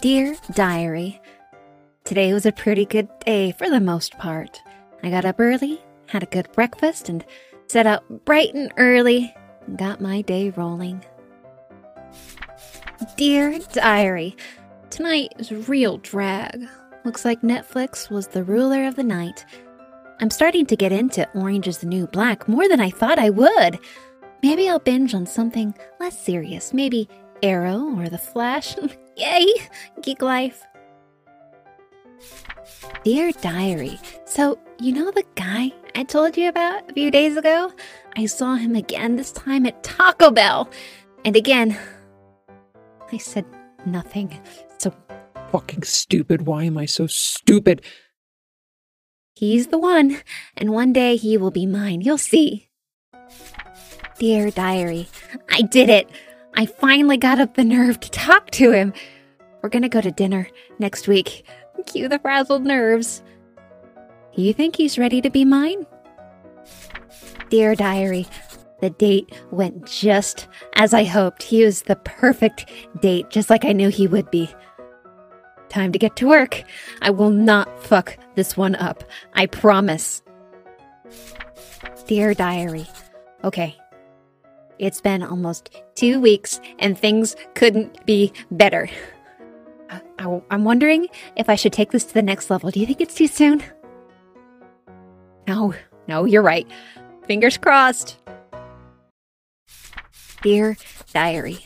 Dear Diary, Today was a pretty good day for the most part. I got up early, had a good breakfast, and set out bright and early and got my day rolling. Dear Diary, Tonight is real drag. Looks like Netflix was the ruler of the night. I'm starting to get into Orange is the New Black more than I thought I would. Maybe I'll binge on something less serious. Maybe Arrow or The Flash. Yay! Geek life. Dear Diary, so you know the guy I told you about a few days ago? I saw him again, this time at Taco Bell. And again, I said nothing. So fucking stupid. Why am I so stupid? He's the one, and one day he will be mine. You'll see. Dear Diary, I did it. I finally got up the nerve to talk to him. We're gonna go to dinner next week. Cue the frazzled nerves. You think he's ready to be mine? Dear Diary, the date went just as I hoped. He was the perfect date, just like I knew he would be. Time to get to work. I will not fuck this one up. I promise. Dear Diary, okay. It's been almost two weeks and things couldn't be better. I, am wondering if I should take this to the next level. Do you think it's too soon? No, no, you're right. Fingers crossed. Dear Diary,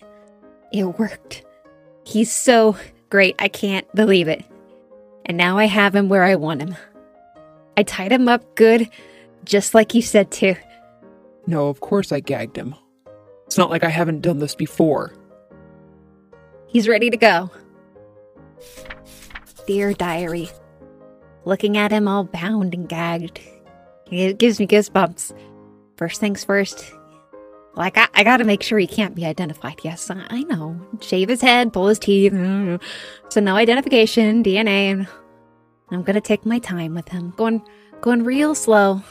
it worked. He's so great. I can't believe it. And now I have him where I want him. I tied him up good, just like you said to. No, of course I gagged him. It's not like I haven't done this before. He's ready to go. Dear Diary, looking at him all bound and gagged, it gives me goosebumps. First things first, like I, I gotta make sure he can't be identified. Yes, I, I know. Shave his head, pull his teeth. So no identification, DNA, I'm gonna take my time with him, going going real slow,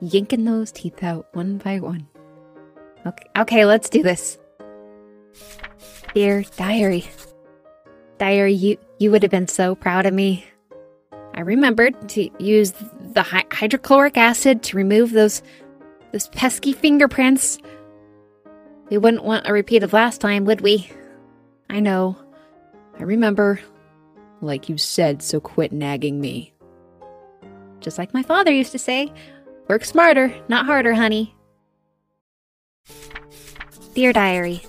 yanking those teeth out one by one. Okay, okay, let's do this. Dear diary, diary, you you would have been so proud of me. I remembered to use the hy- hydrochloric acid to remove those those pesky fingerprints. We wouldn't want a repeat of last time, would we? I know. I remember. Like you said, so quit nagging me. Just like my father used to say work smarter, not harder, honey. Dear Diary,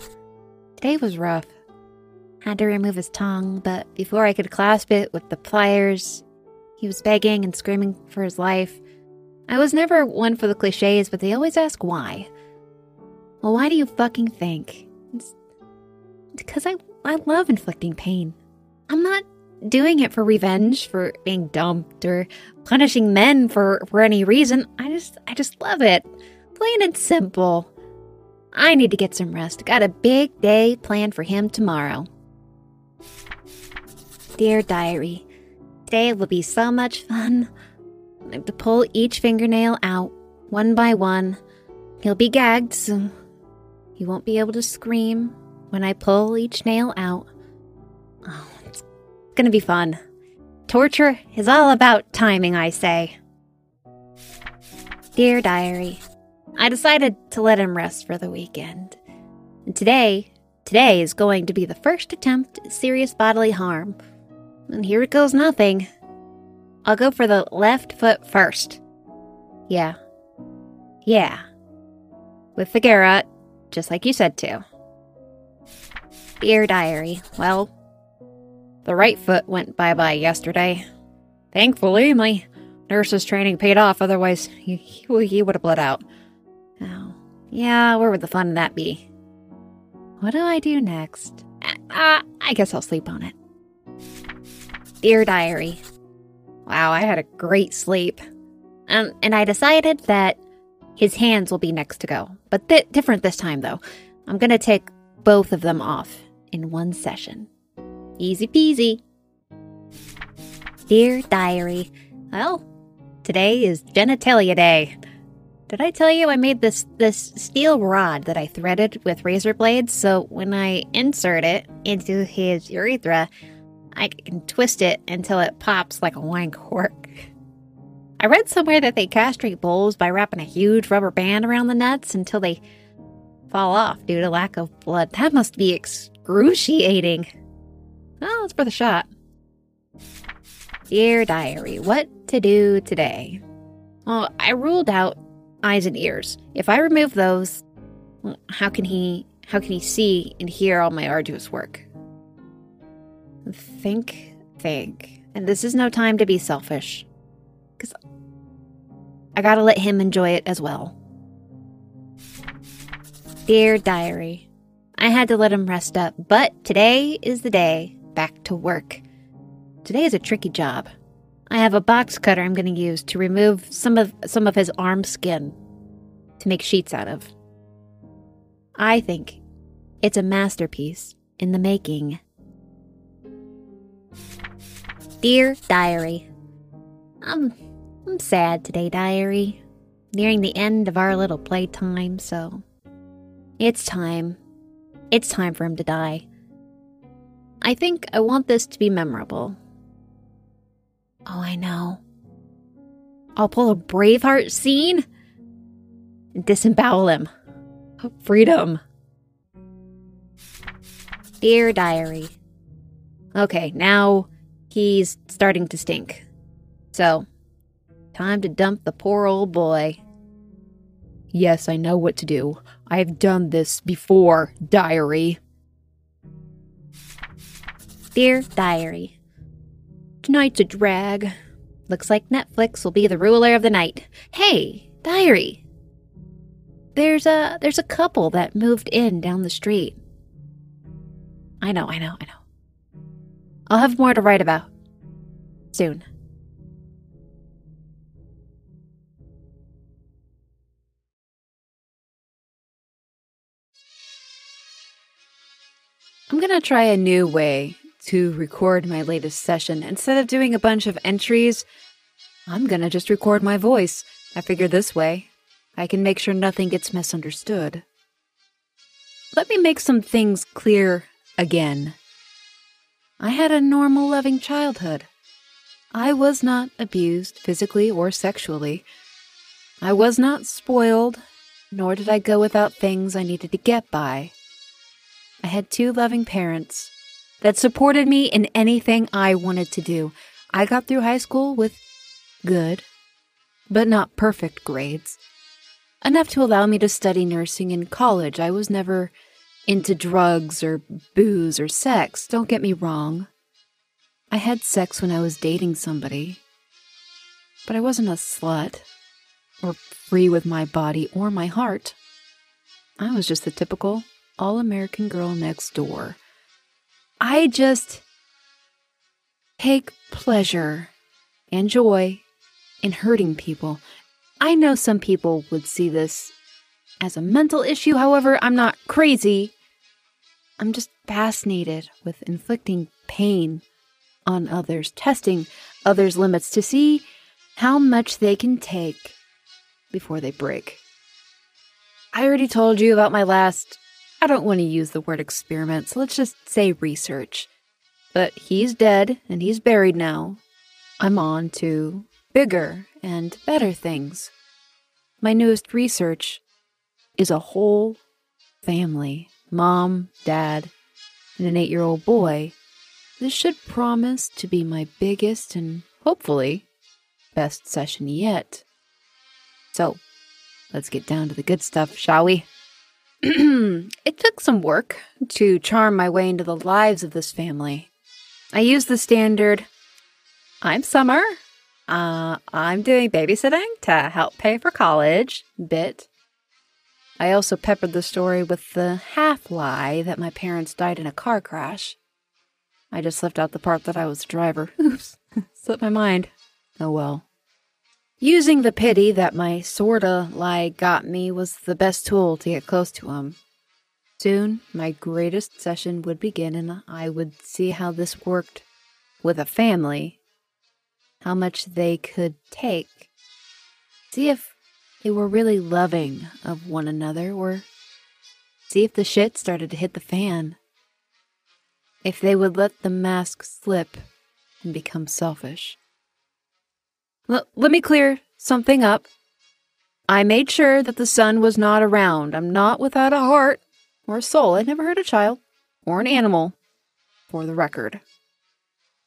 today was rough. Had to remove his tongue, but before I could clasp it with the pliers, he was begging and screaming for his life. I was never one for the cliches, but they always ask why. Well, why do you fucking think? It's because I, I love inflicting pain. I'm not doing it for revenge, for being dumped, or punishing men for, for any reason. I just I just love it. Plain and simple. I need to get some rest. Got a big day planned for him tomorrow. Dear Diary, today will be so much fun. I have to pull each fingernail out, one by one. He'll be gagged, so he won't be able to scream when I pull each nail out. Oh, it's gonna be fun. Torture is all about timing, I say. Dear Diary, I decided to let him rest for the weekend. And today, today is going to be the first attempt at serious bodily harm. And here it goes nothing. I'll go for the left foot first. Yeah. Yeah. With the garrote, just like you said to. Dear Diary, well, the right foot went bye bye yesterday. Thankfully, my nurse's training paid off, otherwise, he, he would have bled out. Yeah, where would the fun of that be? What do I do next? Uh, I guess I'll sleep on it. Dear Diary, Wow, I had a great sleep. Um, and I decided that his hands will be next to go. But th- different this time, though. I'm to take both of them off in one session. Easy peasy. Dear Diary, well, today is Genitalia Day. Did I tell you I made this this steel rod that I threaded with razor blades so when I insert it into his urethra, I can twist it until it pops like a wine cork. I read somewhere that they castrate bulls by wrapping a huge rubber band around the nuts until they fall off due to lack of blood. That must be excruciating. Well, it's for the shot. Dear diary, what to do today? Well, I ruled out eyes and ears. If I remove those, how can he how can he see and hear all my arduous work? Think, think. And this is no time to be selfish. Cuz I got to let him enjoy it as well. Dear diary, I had to let him rest up, but today is the day back to work. Today is a tricky job. I have a box cutter I'm going to use to remove some of some of his arm skin to make sheets out of. I think it's a masterpiece in the making. Dear diary, I'm I'm sad today, diary. Nearing the end of our little playtime, so it's time. It's time for him to die. I think I want this to be memorable. Oh, I know. I'll pull a Braveheart scene and disembowel him. Freedom. Dear Diary. Okay, now he's starting to stink. So, time to dump the poor old boy. Yes, I know what to do. I've done this before, diary. Dear Diary. Tonight's a drag. Looks like Netflix will be the ruler of the night. Hey, Diary. There's a there's a couple that moved in down the street. I know, I know, I know. I'll have more to write about soon. I'm going to try a new way to record my latest session. Instead of doing a bunch of entries, I'm to just record my voice. I figure this way, I can make sure nothing gets misunderstood. Let me make some things clear again. I had a normal, loving childhood. I was not abused physically or sexually. I was not spoiled, nor did I go without things I needed to get by. I had two loving parents that supported me in anything I wanted to do. I got through high school with good, but not perfect grades. Enough to allow me to study nursing in college. I was never into drugs or booze or sex, don't get me wrong. I had sex when I was dating somebody, but I wasn't a slut or free with my body or my heart. I was just the typical all American girl next door. I just take pleasure and joy in hurting people. I know some people would see this as a mental issue, however, I'm not crazy. I'm just fascinated with inflicting pain on others, testing others' limits to see how much they can take before they break. I already told you about my last I don't want to use the word experiment, so let's just say research. But he's dead and he's buried now. I'm on to bigger and better things. My newest research is a whole family mom, dad, and an eight year old boy. This should promise to be my biggest and hopefully best session yet. So, let's get down to the good stuff, shall we? it took some work to charm my way into the lives of this family. I used the standard I'm Summer. Uh, I'm doing babysitting to help pay for college bit. I also peppered the story with the half lie that my parents died in a car crash. I just left out the part that I was the driver. Oops, slipped my mind. Oh well. Using the pity that my sorta lie got me was the best tool to get close to him. Soon, my greatest session would begin, and I would see how this worked with a family, how much they could take. See if they were really loving of one another or see if the shit started to hit the fan. If they would let the mask slip and become selfish. L- let me clear something up. I made sure that the son was not around. I'm not without a heart or a soul. I never hurt a child or an animal, for the record.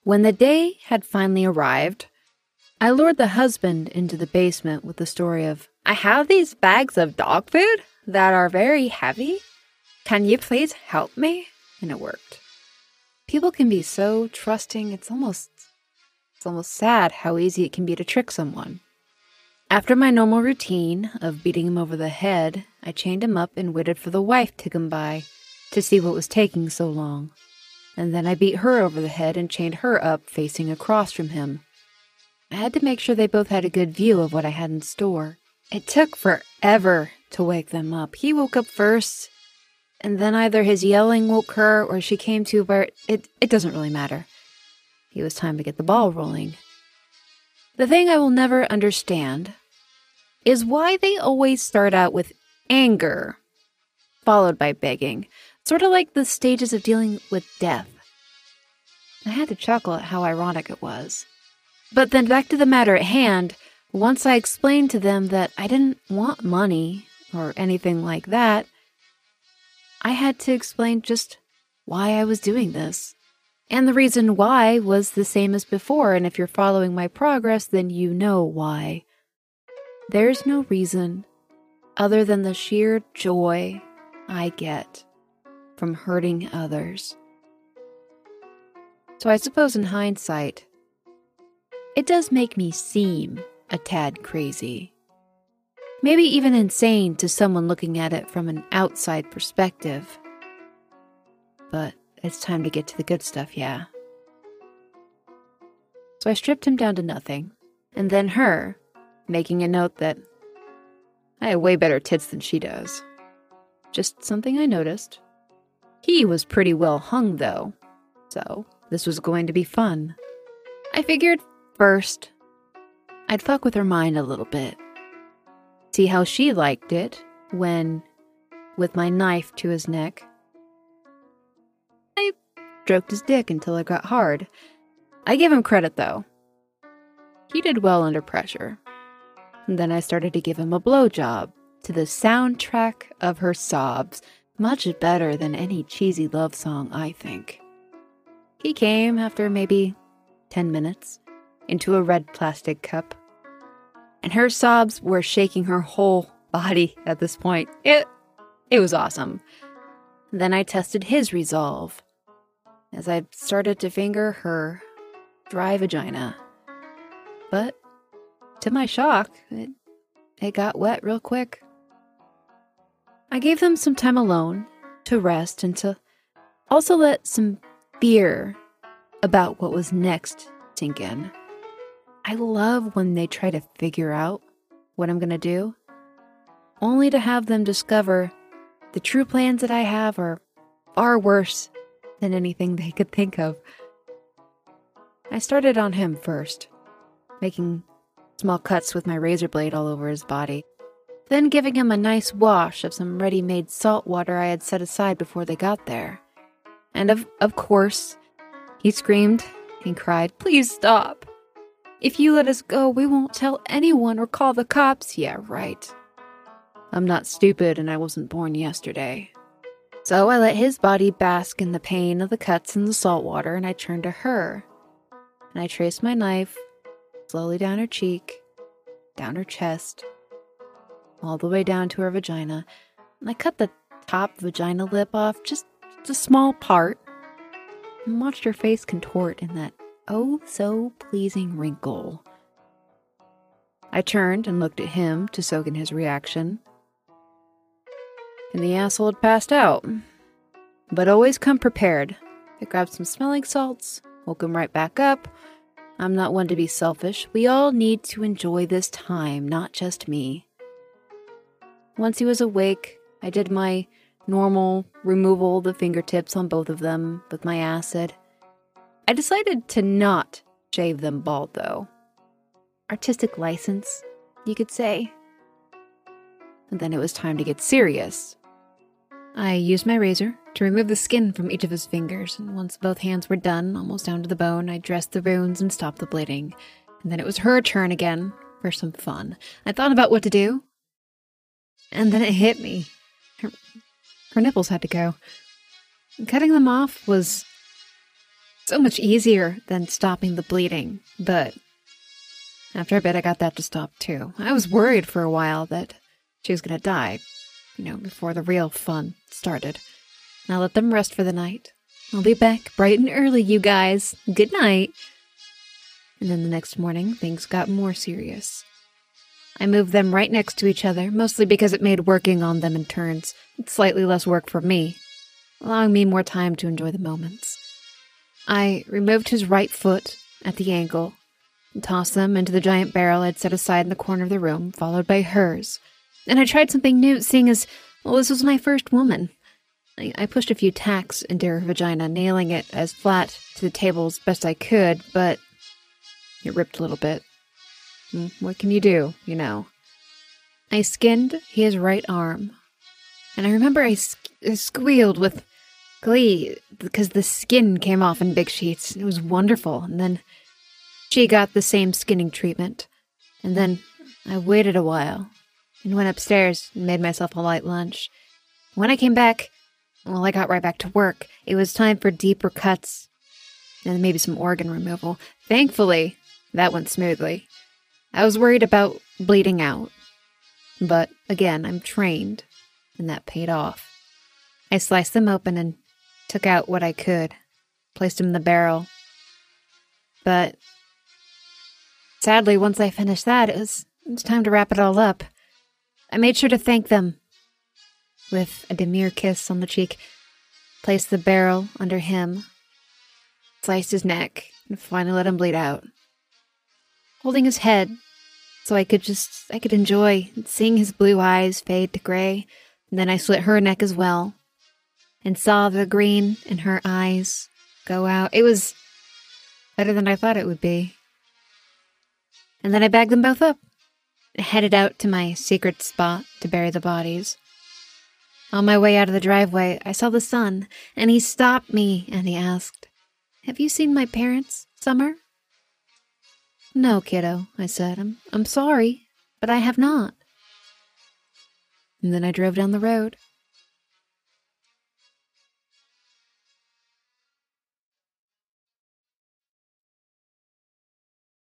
When the day had finally arrived, I lured the husband into the basement with the story of I have these bags of dog food that are very heavy. Can you please help me? And it worked. People can be so trusting, it's almost it's almost sad how easy it can be to trick someone. After my normal routine of beating him over the head, I chained him up and waited for the wife to come by to see what was taking so long. And then I beat her over the head and chained her up facing across from him. I had to make sure they both had a good view of what I had in store. It took forever to wake them up. He woke up first, and then either his yelling woke her or she came to, but it, it doesn't really matter. It was time to get the ball rolling. The thing I will never understand is why they always start out with anger, followed by begging, sort of like the stages of dealing with death. I had to chuckle at how ironic it was. But then back to the matter at hand, once I explained to them that I didn't want money or anything like that, I had to explain just why I was doing this. And the reason why was the same as before, and if you're following my progress, then you know why. There's no reason other than the sheer joy I get from hurting others. So I suppose in hindsight, it does make me seem a tad crazy. Maybe even insane to someone looking at it from an outside perspective. But it's time to get to the good stuff, yeah. So I stripped him down to nothing, and then her, making a note that I have way better tits than she does. Just something I noticed. He was pretty well hung, though, so this was going to be fun. I figured first, I'd fuck with her mind a little bit. See how she liked it when, with my knife to his neck, stroked his dick until it got hard. I give him credit though. He did well under pressure. And then I started to give him a blowjob to the soundtrack of her sobs, much better than any cheesy love song, I think. He came after maybe 10 minutes into a red plastic cup, and her sobs were shaking her whole body at this point. It it was awesome. Then I tested his resolve as I started to finger her dry vagina. But to my shock, it, it got wet real quick. I gave them some time alone to rest and to also let some fear about what was next sink in. I love when they try to figure out what I'm going to do, only to have them discover the true plans that I have are far worse than anything they could think of. I started on him first, making small cuts with my razor blade all over his body, then giving him a nice wash of some ready made salt water I had set aside before they got there. And of, of course, he screamed and cried, Please stop! If you let us go, we won't tell anyone or call the cops. Yeah, right. I'm not stupid and I wasn't born yesterday. So I let his body bask in the pain of the cuts in the salt water, and I turned to her. And I traced my knife slowly down her cheek, down her chest, all the way down to her vagina. And I cut the top vagina lip off, just, just a small part, and watched her face contort in that oh so pleasing wrinkle. I turned and looked at him to soak in his reaction and the asshole had passed out. But always come prepared. I grabbed some smelling salts, woke him right back up. I'm not one to be selfish. We all need to enjoy this time, not just me. Once he was awake, I did my normal removal of the fingertips on both of them with my acid. I decided to not shave them bald, though. Artistic license, you could say. and then it was time to get serious. I used my razor to remove the skin from each of his fingers, and once both hands were done, almost down to the bone, I dressed the wounds and stopped the bleeding. And then it was her turn again for some fun. I thought about what to do, and then it hit me. Her, her nipples had to go. Cutting them off was so much easier than stopping the bleeding, but after a bit, I got that to stop too. I was worried for a while that she was going to die, you know, before the real fun started. Now let them rest for the night. I'll be back bright and early, you guys. Good night. And then the next morning, things got more serious. I moved them right next to each other, mostly because it made working on them in turns slightly less work for me, allowing me more time to enjoy the moments. I removed his right foot at the ankle and tossed them into the giant barrel I'd set aside in the corner of the room, followed by hers. And I tried something new, seeing as, well, this was my first woman. I, I pushed a few tacks into her vagina, nailing it as flat to the table as best I could, but it ripped a little bit. Hmm, what can you do, you know? I skinned his right arm, and I remember I, I squealed with glee because the skin came off in big sheets. It was wonderful. And then she got the same skinning treatment. And then I waited a while and went upstairs and made myself a light lunch. When I came back, well, I got right back to work. It was time for deeper cuts and maybe some organ removal. Thankfully, that went smoothly. I was worried about bleeding out. But again, I'm trained, and that paid off. I sliced them open and took out what I could, placed them in the barrel. But sadly, once I finished that, it was, it was time to wrap it all up. I made sure to thank them with a demure kiss on the cheek, placed the barrel under him, sliced his neck, and finally let him bleed out. Holding his head so I could just I could enjoy seeing his blue eyes fade to gray, and then I slit her neck as well and saw the green in her eyes go out. It was better than I thought it would be. And then I bagged them both up headed out to my secret spot to bury the bodies. On my way out of the driveway, I saw the son, and he stopped me and he asked, Have you seen my parents, Summer? No, kiddo, I said. I'm, I'm sorry, but I have not. And then I drove down the road.